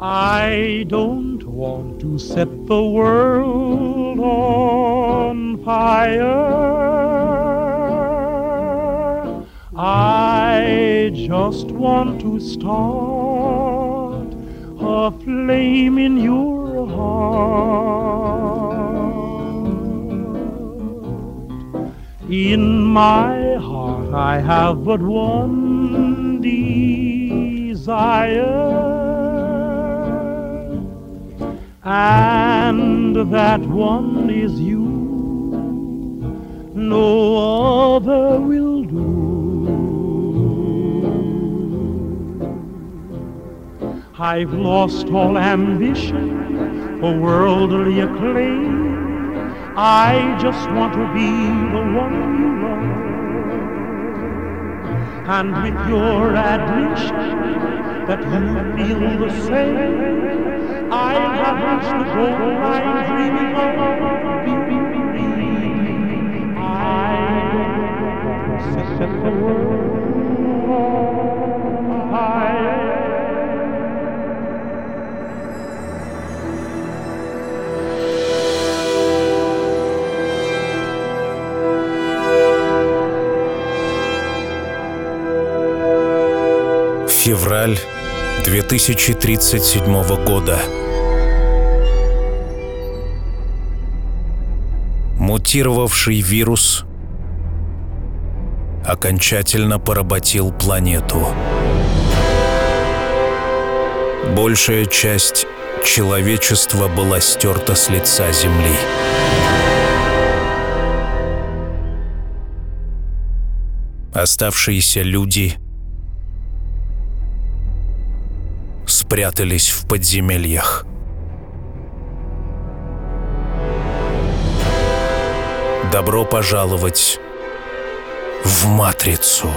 I don't want to set the world on fire. I just want to start a flame in your heart. In my heart, I have but one desire and that one is you. No other will do. I've lost all ambition for worldly acclaim. I just want to be the one you love. And with your admission that you feel the same, I have reached the goal I'm dreaming of. I set the world high. Февраль 2037 года. Мутировавший вирус окончательно поработил планету. Большая часть человечества была стерта с лица Земли. Оставшиеся люди — спрятались в подземельях. Добро пожаловать в Матрицу.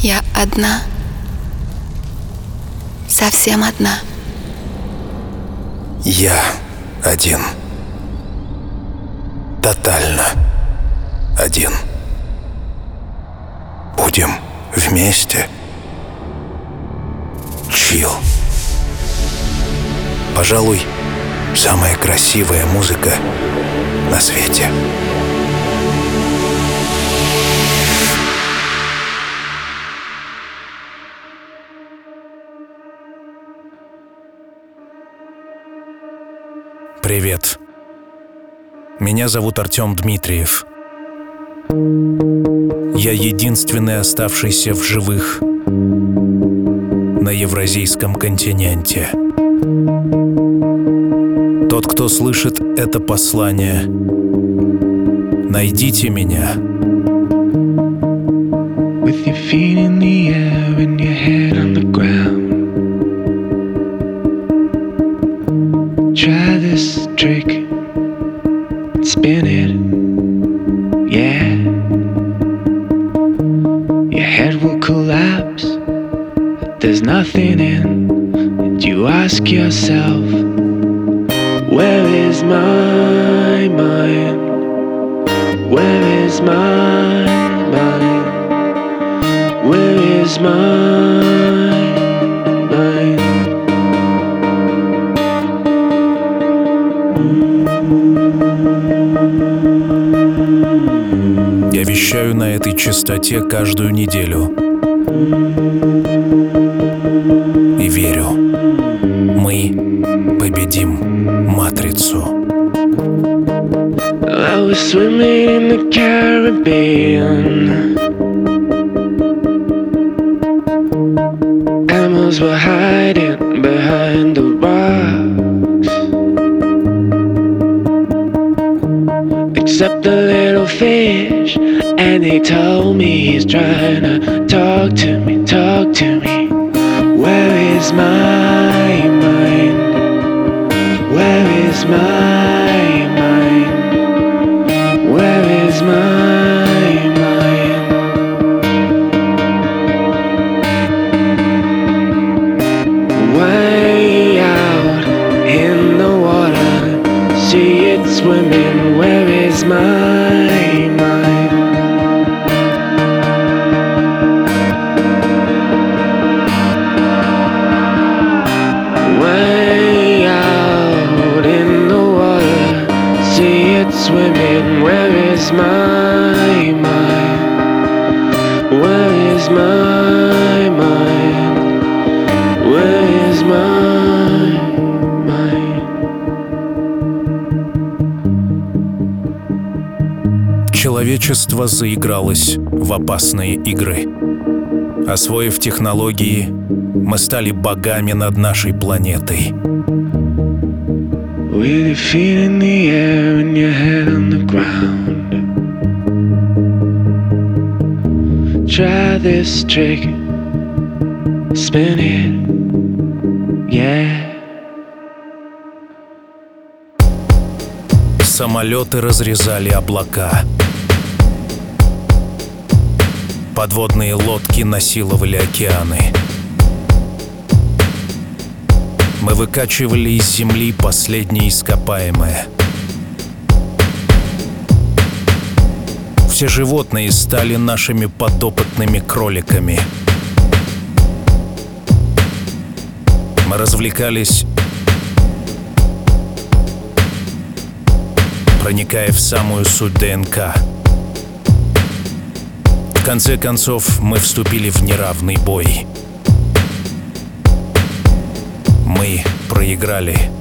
Я одна. Совсем одна. Я один. Тотально один будем вместе. Чил. Пожалуй, самая красивая музыка на свете. Привет. Меня зовут Артем Дмитриев. Я единственный оставшийся в живых на Евразийском континенте. Тот, кто слышит это послание, найдите меня. With your feet in the air and your head on the ground. Try this trick, spin it, There's nothing in, and you ask yourself, Where is my mind? Where is my mind? Where is my? Я вещаю на этой частоте каждую неделю. Was swimming in the Caribbean. Animals were hiding behind the rocks. Except the little fish, and he told me he's trying to talk to me, talk to me. Where is my Человечество заигралось в опасные игры. Освоив технологии, мы стали богами над нашей планетой. With your feet in the air and your head on the ground. Try this trick, spin it, yeah. Самолеты разрезали облака. Подводные лодки насиловали океаны. Мы выкачивали из земли последнее ископаемое. Все животные стали нашими подопытными кроликами. Мы развлекались, проникая в самую суть ДНК. Конце концов, мы вступили в неравный бой. Мы проиграли.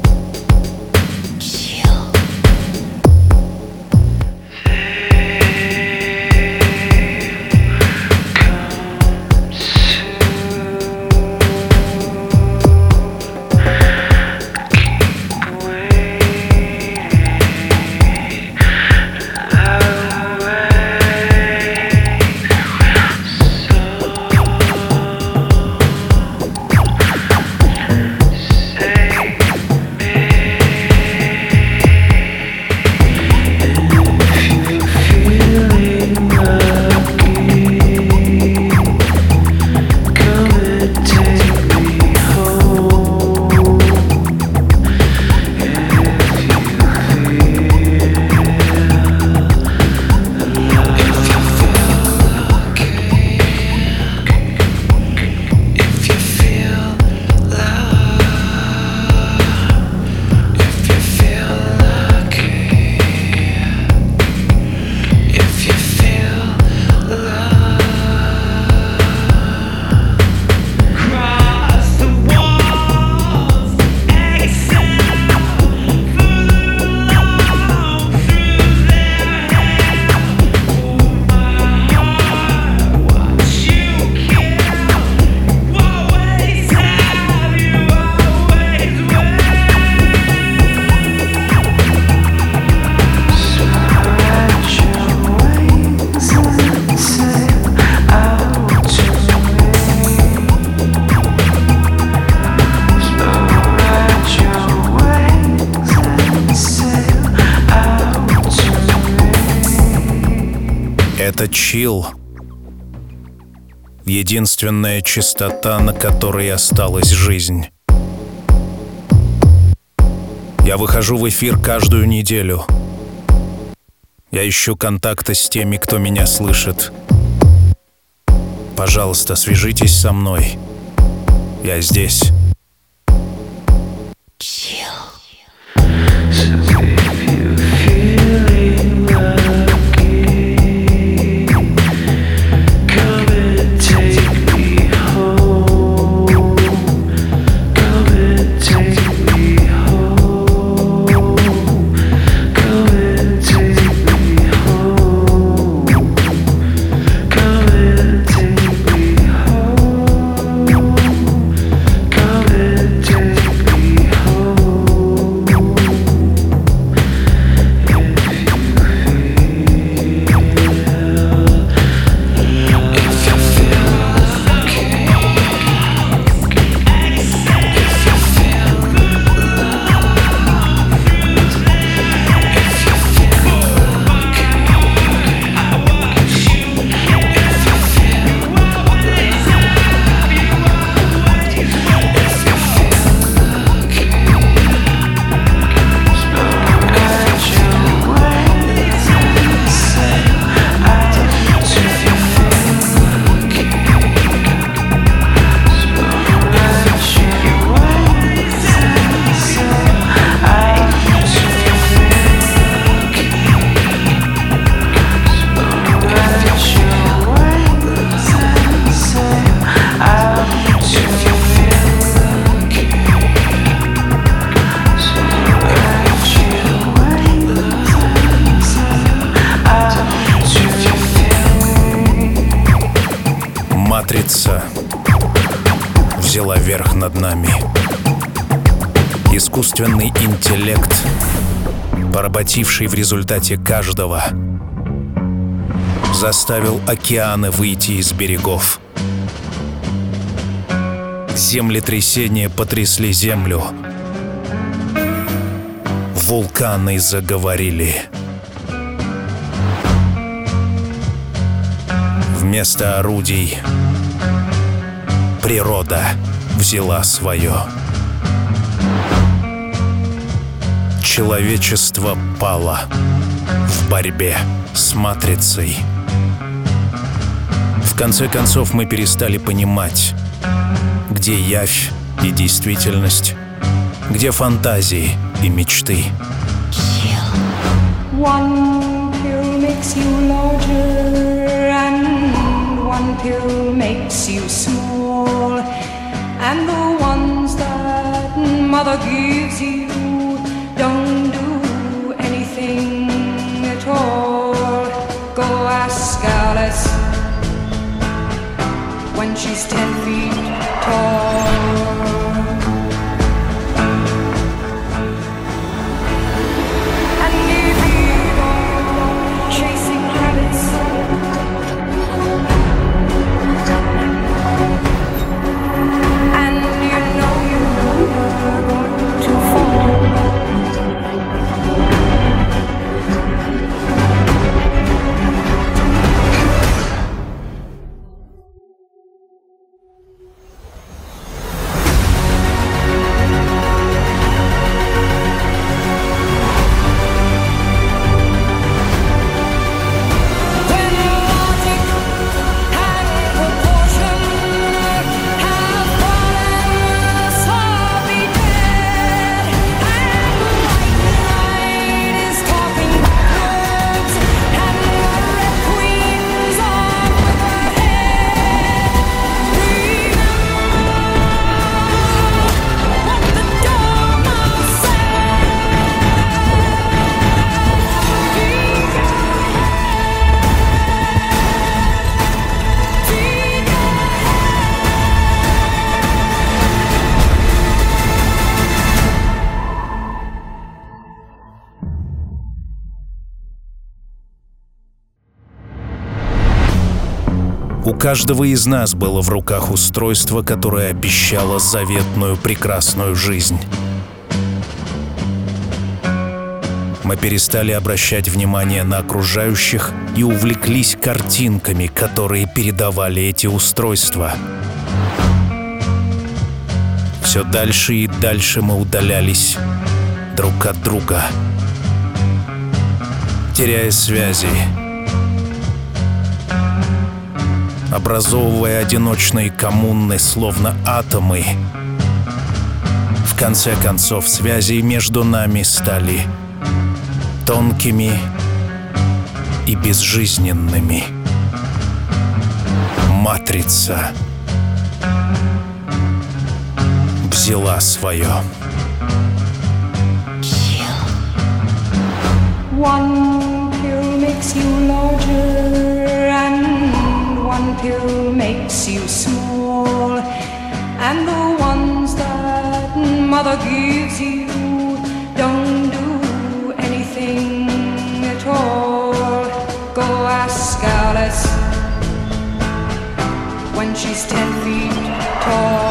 Единственная чистота, на которой осталась жизнь. Я выхожу в эфир каждую неделю. Я ищу контакты с теми, кто меня слышит. Пожалуйста, свяжитесь со мной. Я здесь. Искусственный интеллект, поработивший в результате каждого, заставил океаны выйти из берегов. Землетрясения потрясли землю. Вулканы заговорили. Вместо орудий природа взяла свое. Человечество пало в борьбе с матрицей. В конце концов мы перестали понимать, где явь и действительность, где фантазии и мечты. And the ones that mother gives you Alice when she's ten feet tall. Каждого из нас было в руках устройство, которое обещало заветную прекрасную жизнь. Мы перестали обращать внимание на окружающих и увлеклись картинками, которые передавали эти устройства. Все дальше и дальше мы удалялись друг от друга, теряя связи, образовывая одиночные коммуны, словно атомы. В конце концов, связи между нами стали тонкими и безжизненными. Матрица взяла свое. One pill makes you larger, one pill makes you small. And the ones that mother gives you don't do anything at all. Go ask Alice when she's ten feet tall.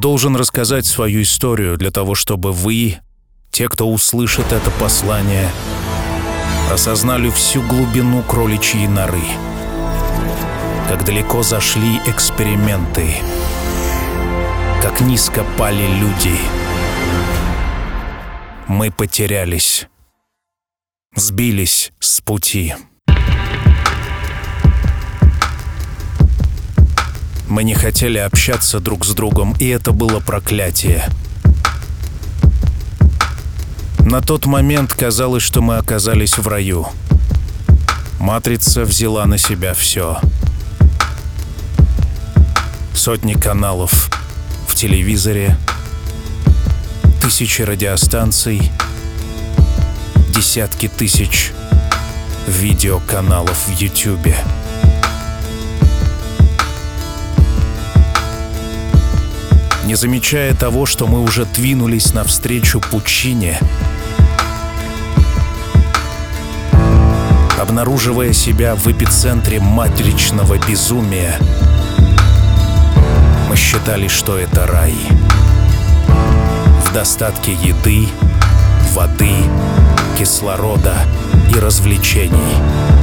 Должен рассказать свою историю для того, чтобы вы, те, кто услышит это послание, осознали всю глубину кроличьей норы. Как далеко зашли эксперименты. Как низко пали люди. Мы потерялись. Сбились с пути. Мы не хотели общаться друг с другом, и это было проклятие. На тот момент казалось, что мы оказались в раю. Матрица взяла на себя все. Сотни каналов в телевизоре, тысячи радиостанций, десятки тысяч видеоканалов в Ютубе. Не замечая того, что мы уже двинулись навстречу пучине, обнаруживая себя в эпицентре матричного безумия, мы считали, что это рай. В достатке еды, воды, кислорода и развлечений.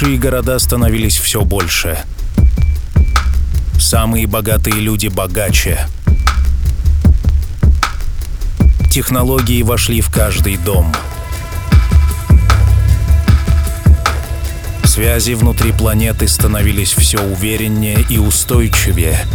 Большие города становились все больше. Самые богатые люди богаче. Технологии вошли в каждый дом. Связи внутри планеты становились все увереннее и устойчивее.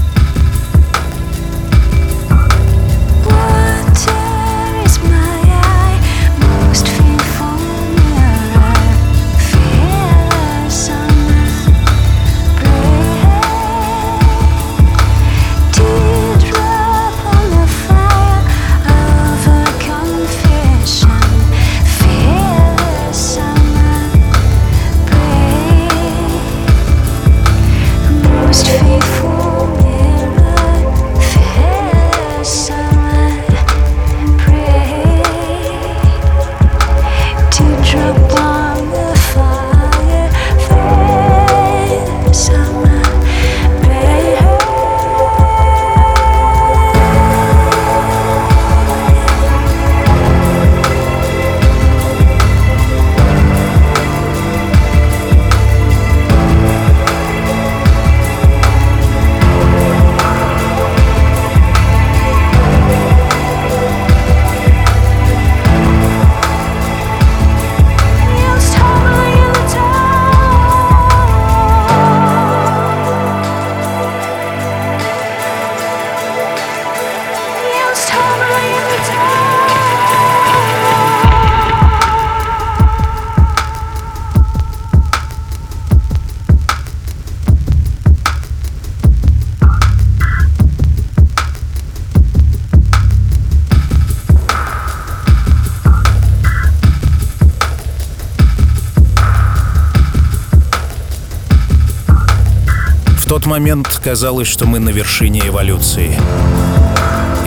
Момент казалось, что мы на вершине эволюции.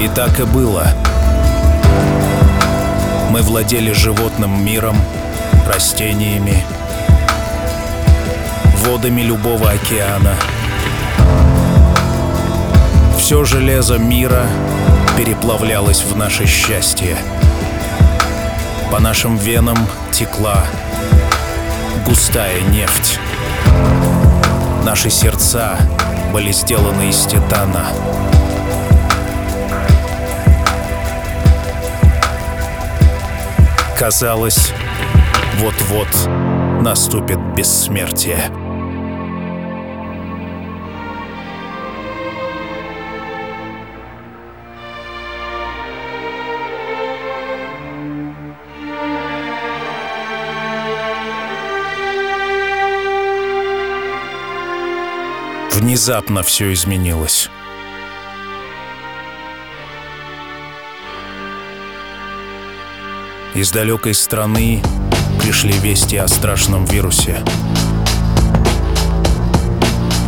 И так и было. Мы владели животным миром, растениями, водами любого океана. Все железо мира переплавлялось в наше счастье. По нашим венам текла густая нефть. Наши сердца были сделаны из титана. Казалось, вот-вот наступит бессмертие. Внезапно все изменилось. Из далекой страны пришли вести о страшном вирусе.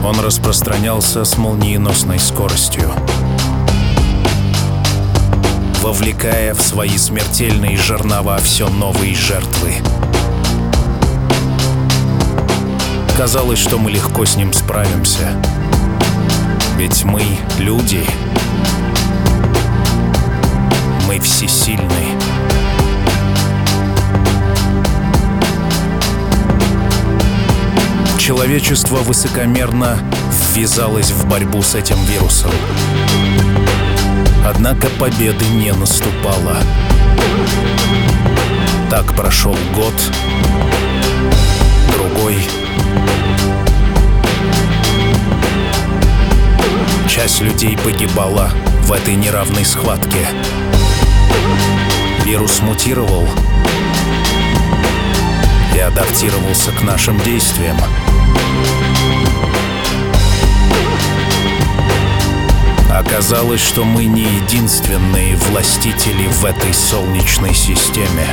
Он распространялся с молниеносной скоростью, вовлекая в свои смертельные жернова все новые жертвы. Казалось, что мы легко с ним справимся. Ведь мы люди. Мы всесильны. Человечество высокомерно ввязалось в борьбу с этим вирусом. Однако победы не наступало. Так прошел год, другой. Часть людей погибала в этой неравной схватке. Вирус мутировал и адаптировался к нашим действиям. Оказалось, что мы не единственные властители в этой солнечной системе.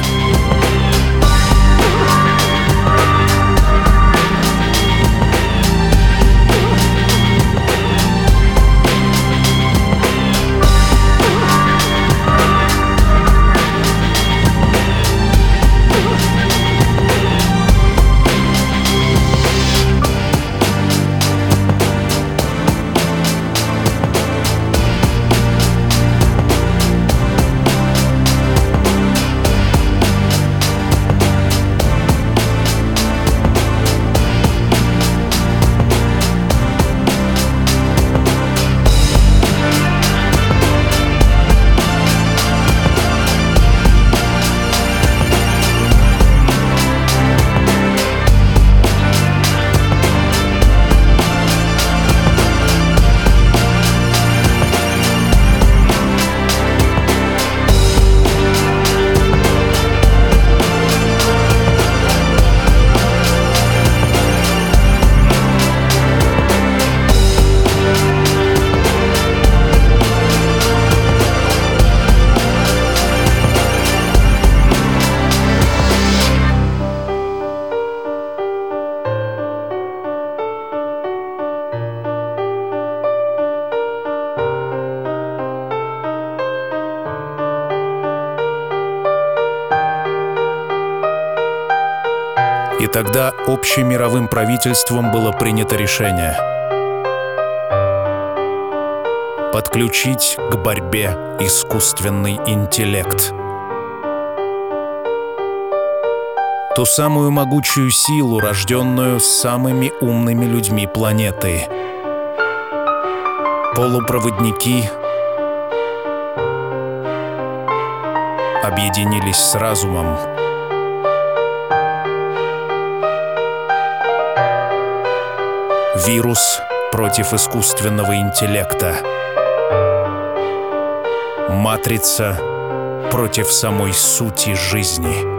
Общемировым правительством было принято решение подключить к борьбе искусственный интеллект. Ту самую могучую силу, рожденную самыми умными людьми планеты. Полупроводники объединились с разумом, Вирус против искусственного интеллекта. Матрица против самой сути жизни.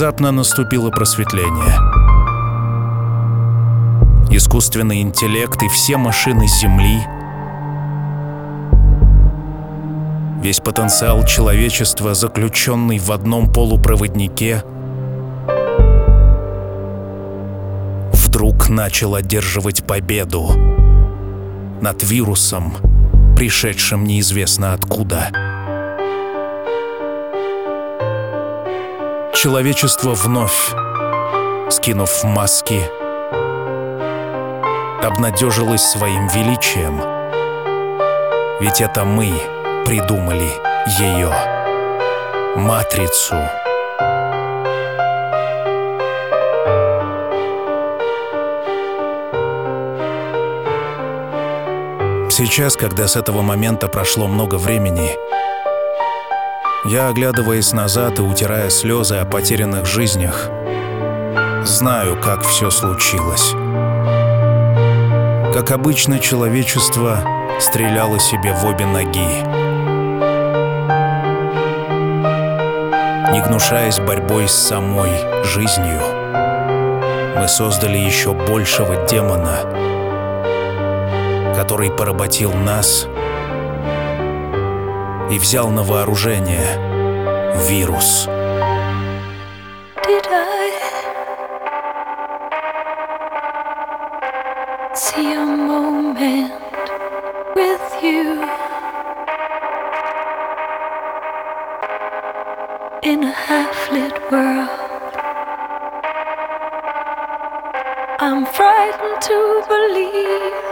Внезапно наступило просветление. Искусственный интеллект и все машины Земли, весь потенциал человечества, заключенный в одном полупроводнике, вдруг начал одерживать победу над вирусом, пришедшим неизвестно откуда. Человечество вновь, скинув маски, обнадежилось своим величием. Ведь это мы придумали ее, матрицу. Сейчас, когда с этого момента прошло много времени, я, оглядываясь назад и утирая слезы о потерянных жизнях, знаю, как все случилось. Как обычно, человечество стреляло себе в обе ноги. Не гнушаясь борьбой с самой жизнью, мы создали еще большего демона, который поработил нас и взял на вооружение вирус. Did I see a moment with you in a half lit world? I'm frightened to believe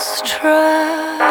stress.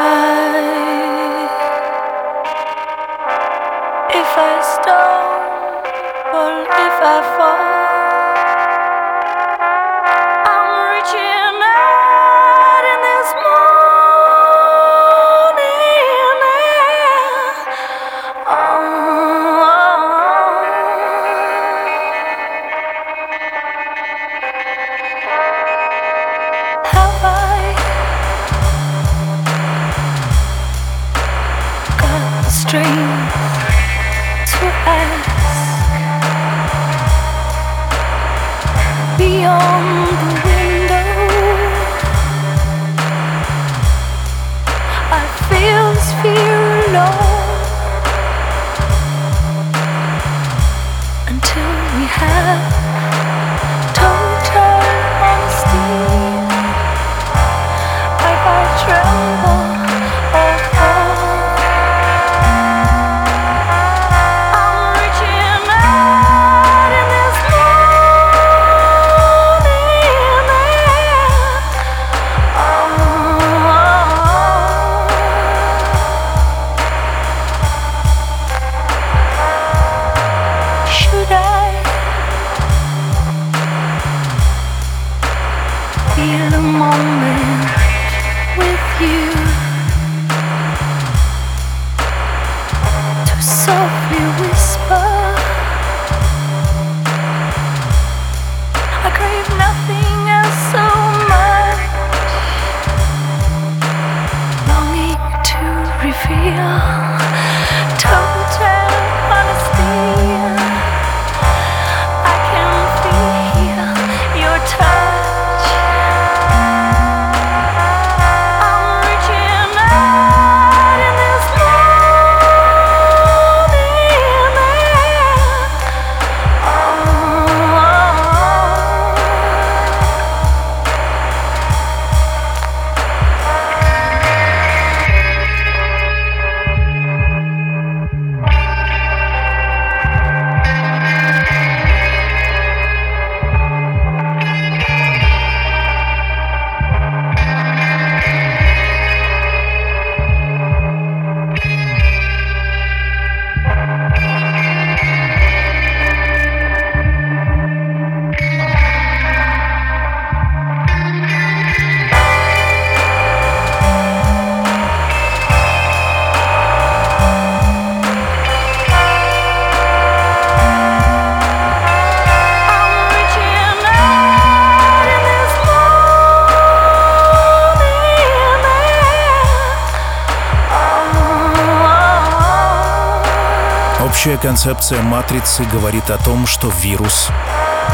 Общая концепция матрицы говорит о том, что вирус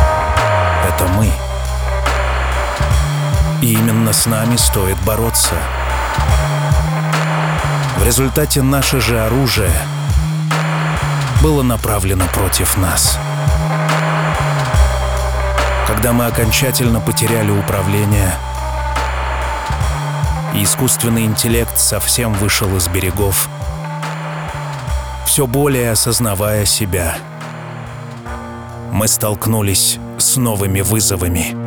— это мы. И именно с нами стоит бороться. В результате наше же оружие было направлено против нас. Когда мы окончательно потеряли управление, и искусственный интеллект совсем вышел из берегов, все более осознавая себя, мы столкнулись с новыми вызовами.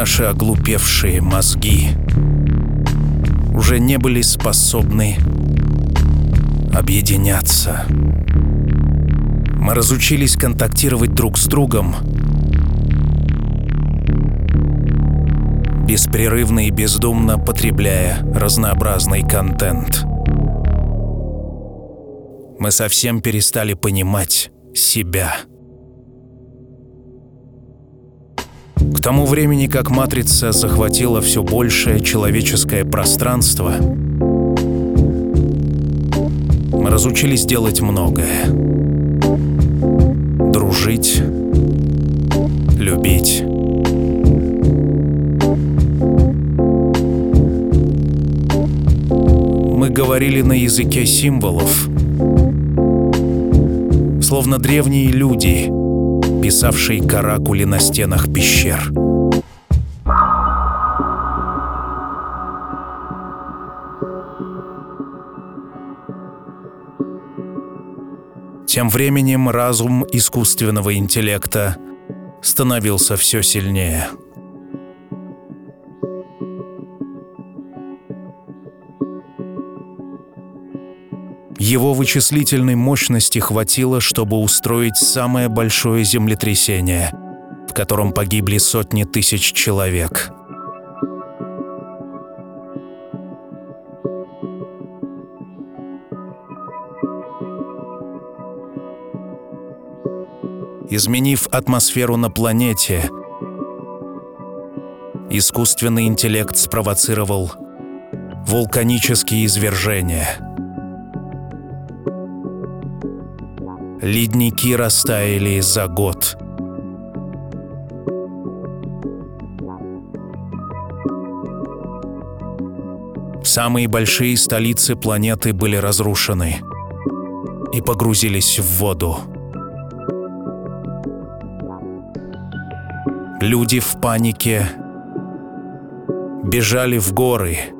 Наши оглупевшие мозги уже не были способны объединяться. Мы разучились контактировать друг с другом, беспрерывно и бездумно потребляя разнообразный контент. Мы совсем перестали понимать себя. К тому времени, как Матрица захватила все большее человеческое пространство, мы разучились делать многое. Дружить, любить. Мы говорили на языке символов, словно древние люди, писавшие каракули на стенах пещер. Тем временем разум искусственного интеллекта становился все сильнее. Его вычислительной мощности хватило, чтобы устроить самое большое землетрясение, в котором погибли сотни тысяч человек. Изменив атмосферу на планете, искусственный интеллект спровоцировал вулканические извержения – ледники растаяли за год. Самые большие столицы планеты были разрушены и погрузились в воду. Люди в панике бежали в горы –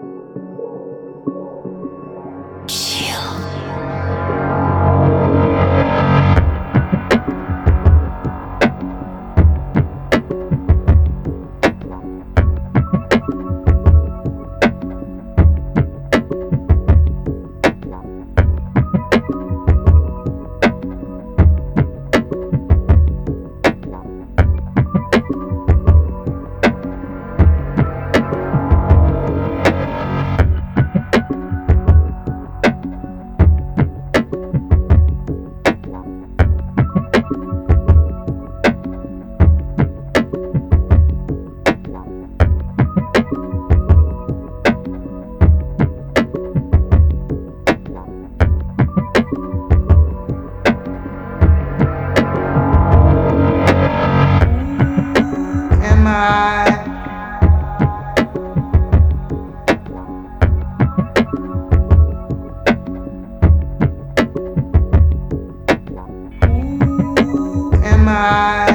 my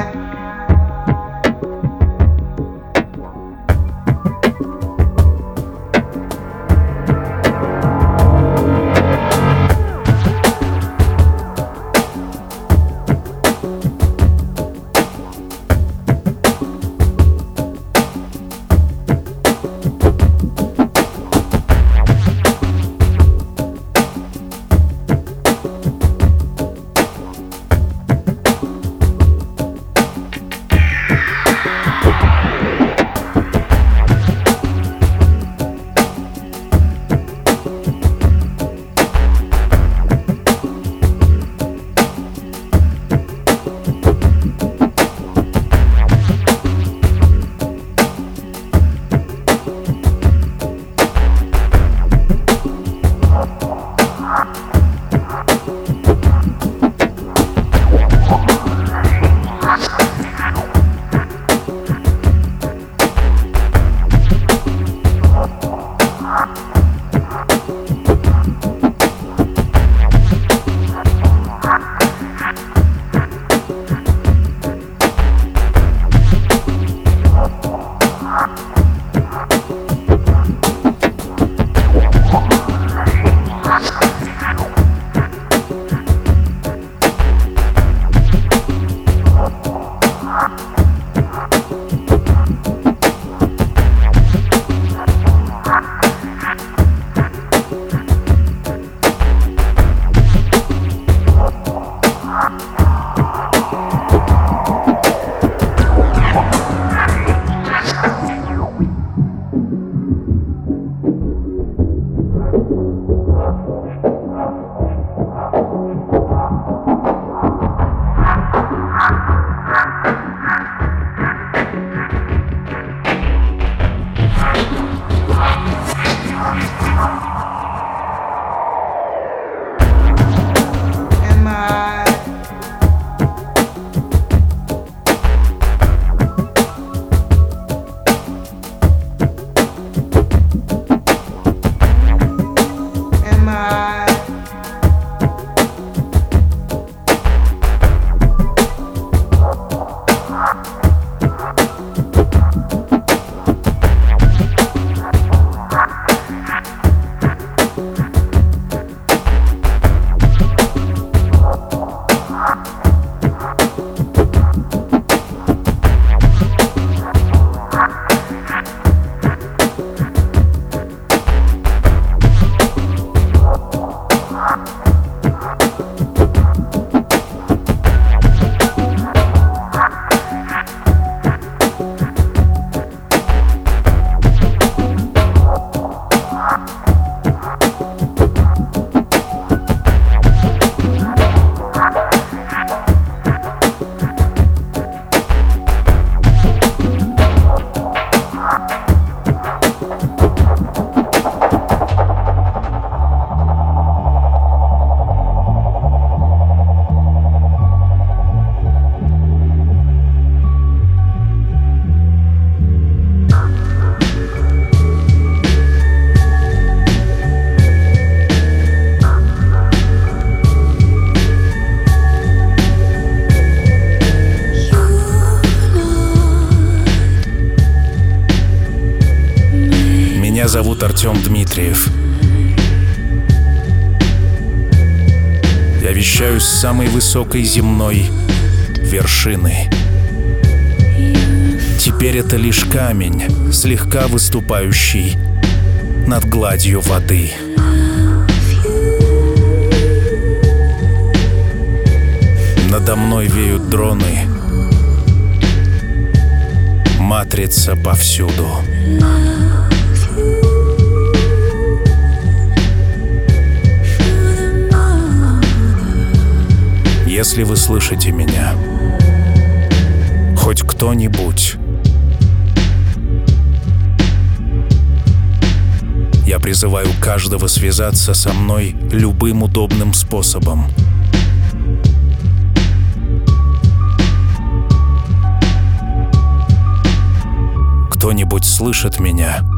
I? Артем Дмитриев. Я вещаю с самой высокой земной вершины. Теперь это лишь камень, слегка выступающий над гладью воды. Надо мной веют дроны. Матрица повсюду. Если вы слышите меня, хоть кто-нибудь, я призываю каждого связаться со мной любым удобным способом. Кто-нибудь слышит меня?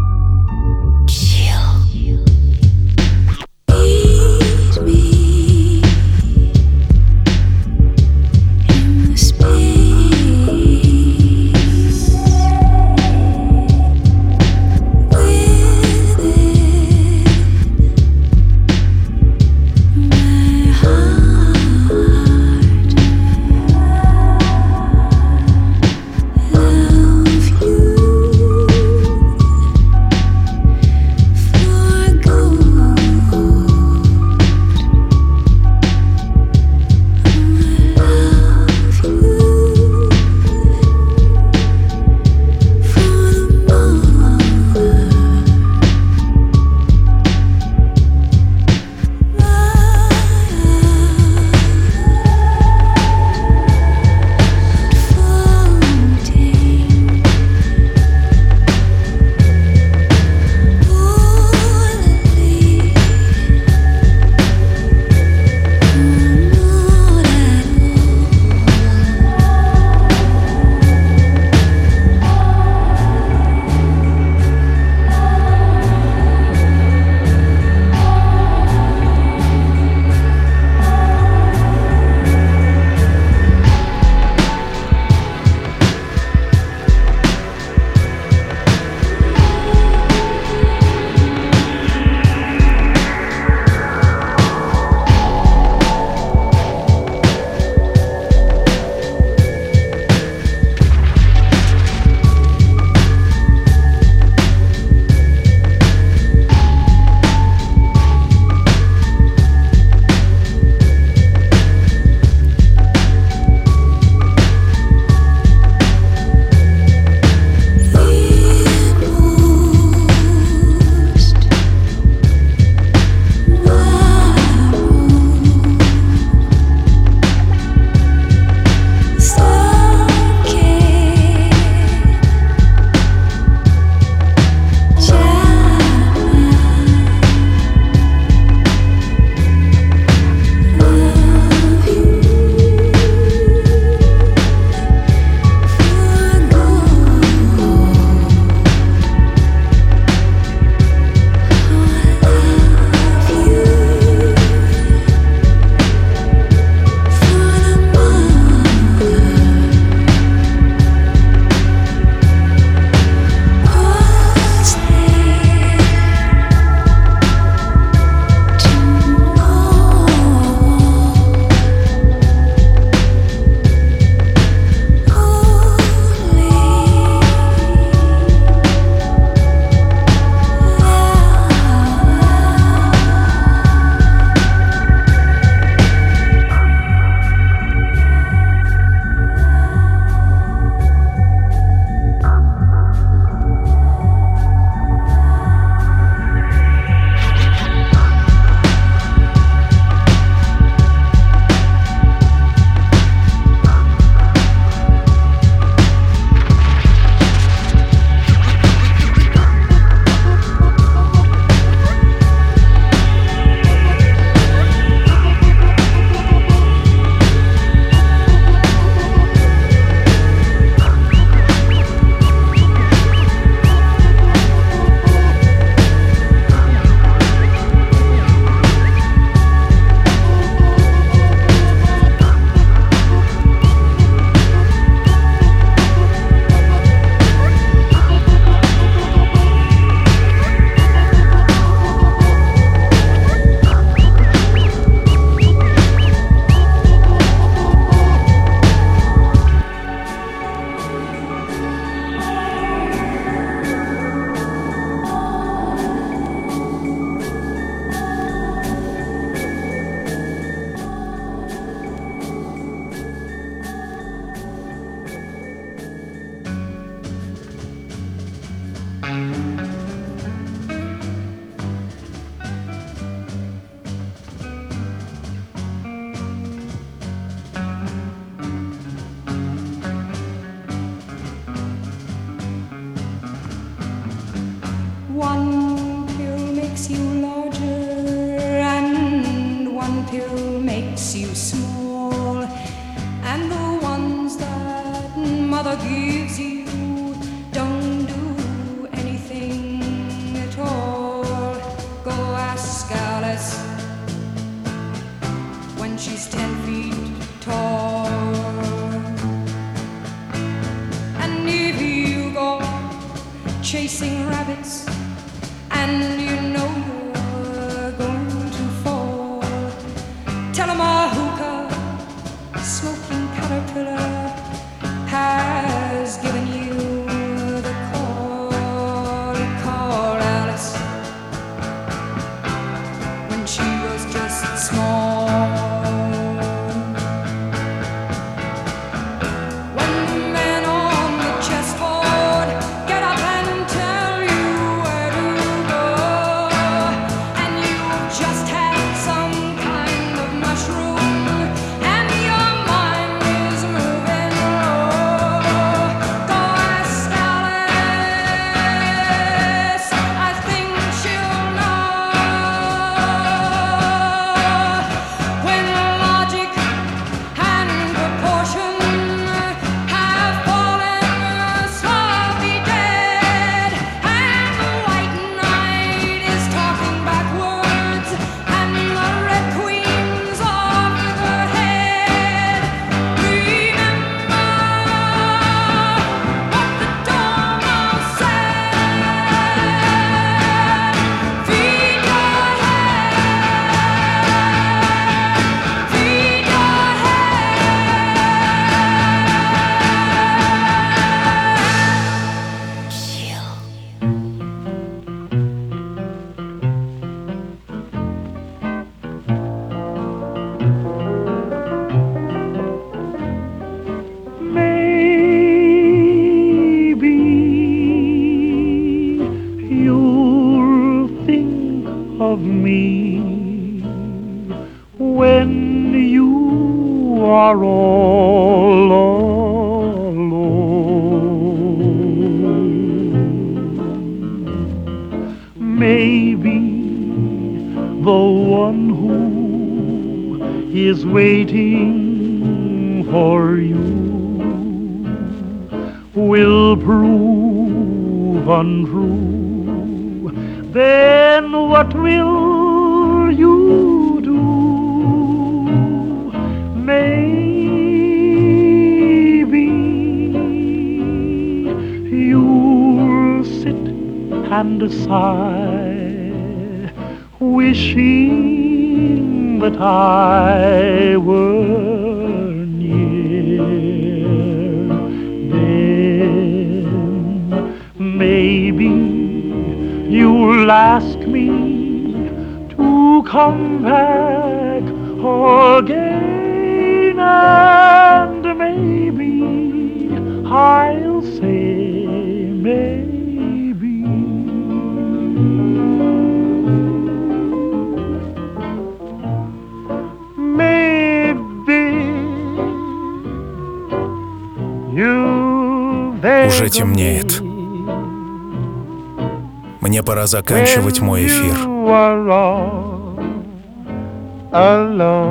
заканчивать мой эфир.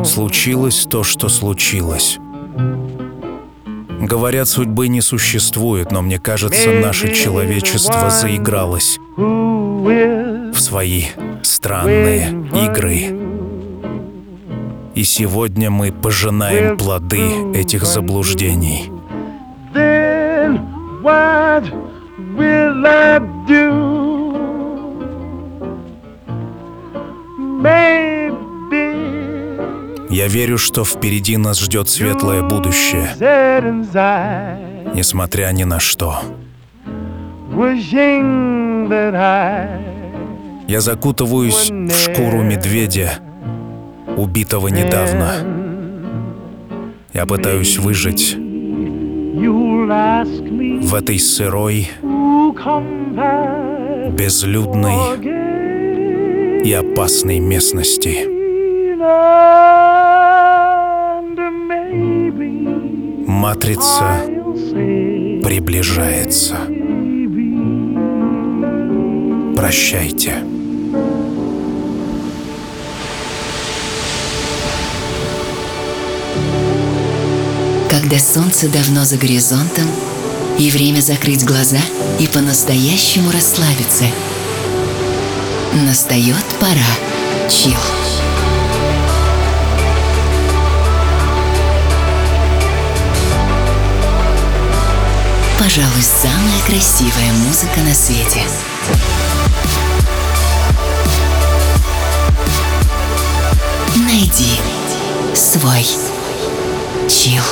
Случилось то, что случилось. Говорят, судьбы не существует, но мне кажется, наше человечество заигралось в свои странные игры. И сегодня мы пожинаем плоды этих заблуждений. What will I do? Я верю, что впереди нас ждет светлое будущее, несмотря ни на что. Я закутываюсь в шкуру медведя, убитого недавно. Я пытаюсь выжить в этой сырой, безлюдной, и опасной местности. Матрица приближается. Прощайте. Когда солнце давно за горизонтом, и время закрыть глаза и по-настоящему расслабиться. Настает пора чил. Пожалуй, самая красивая музыка на свете. Найди свой чил.